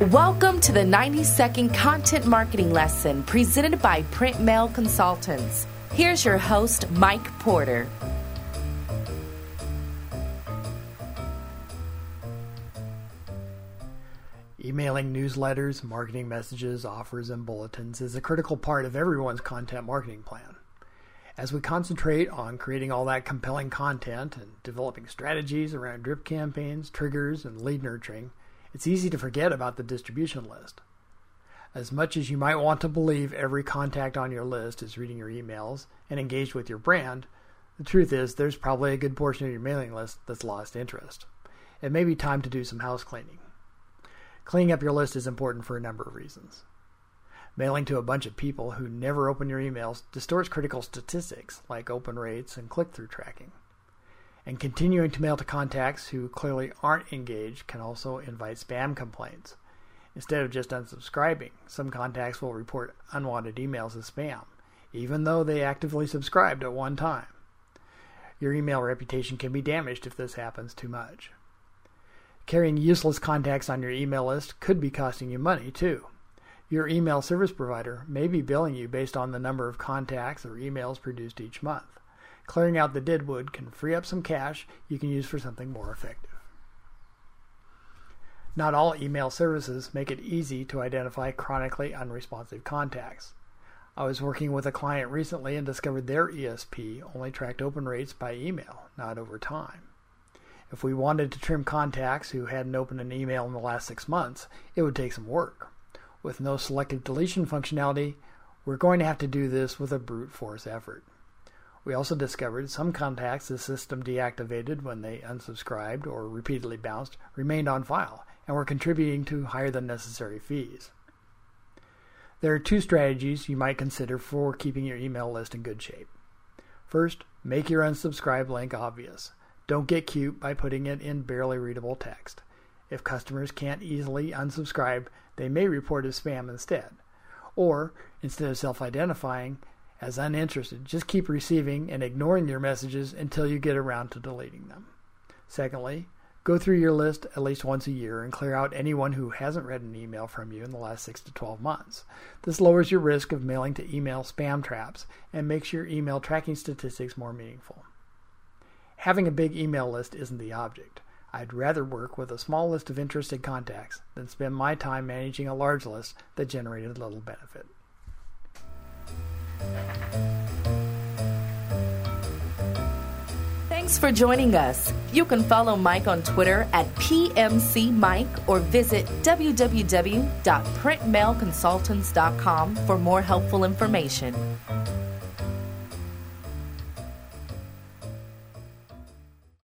Welcome to the 90 second content marketing lesson presented by Print Mail Consultants. Here's your host, Mike Porter. Emailing newsletters, marketing messages, offers, and bulletins is a critical part of everyone's content marketing plan. As we concentrate on creating all that compelling content and developing strategies around drip campaigns, triggers, and lead nurturing, it's easy to forget about the distribution list. As much as you might want to believe every contact on your list is reading your emails and engaged with your brand, the truth is there's probably a good portion of your mailing list that's lost interest. It may be time to do some house cleaning. Cleaning up your list is important for a number of reasons. Mailing to a bunch of people who never open your emails distorts critical statistics like open rates and click through tracking. And continuing to mail to contacts who clearly aren't engaged can also invite spam complaints. Instead of just unsubscribing, some contacts will report unwanted emails as spam, even though they actively subscribed at one time. Your email reputation can be damaged if this happens too much. Carrying useless contacts on your email list could be costing you money, too. Your email service provider may be billing you based on the number of contacts or emails produced each month. Clearing out the deadwood can free up some cash you can use for something more effective. Not all email services make it easy to identify chronically unresponsive contacts. I was working with a client recently and discovered their ESP only tracked open rates by email, not over time. If we wanted to trim contacts who hadn't opened an email in the last six months, it would take some work. With no selective deletion functionality, we're going to have to do this with a brute force effort. We also discovered some contacts the system deactivated when they unsubscribed or repeatedly bounced remained on file and were contributing to higher than necessary fees. There are two strategies you might consider for keeping your email list in good shape. First, make your unsubscribe link obvious. Don't get cute by putting it in barely readable text. If customers can't easily unsubscribe, they may report as spam instead. Or, instead of self identifying, as uninterested. Just keep receiving and ignoring your messages until you get around to deleting them. Secondly, go through your list at least once a year and clear out anyone who hasn't read an email from you in the last 6 to 12 months. This lowers your risk of mailing to email spam traps and makes your email tracking statistics more meaningful. Having a big email list isn't the object. I'd rather work with a small list of interested contacts than spend my time managing a large list that generated little benefit. Thanks for joining us. You can follow Mike on Twitter at PMCMike or visit www.printmailconsultants.com for more helpful information.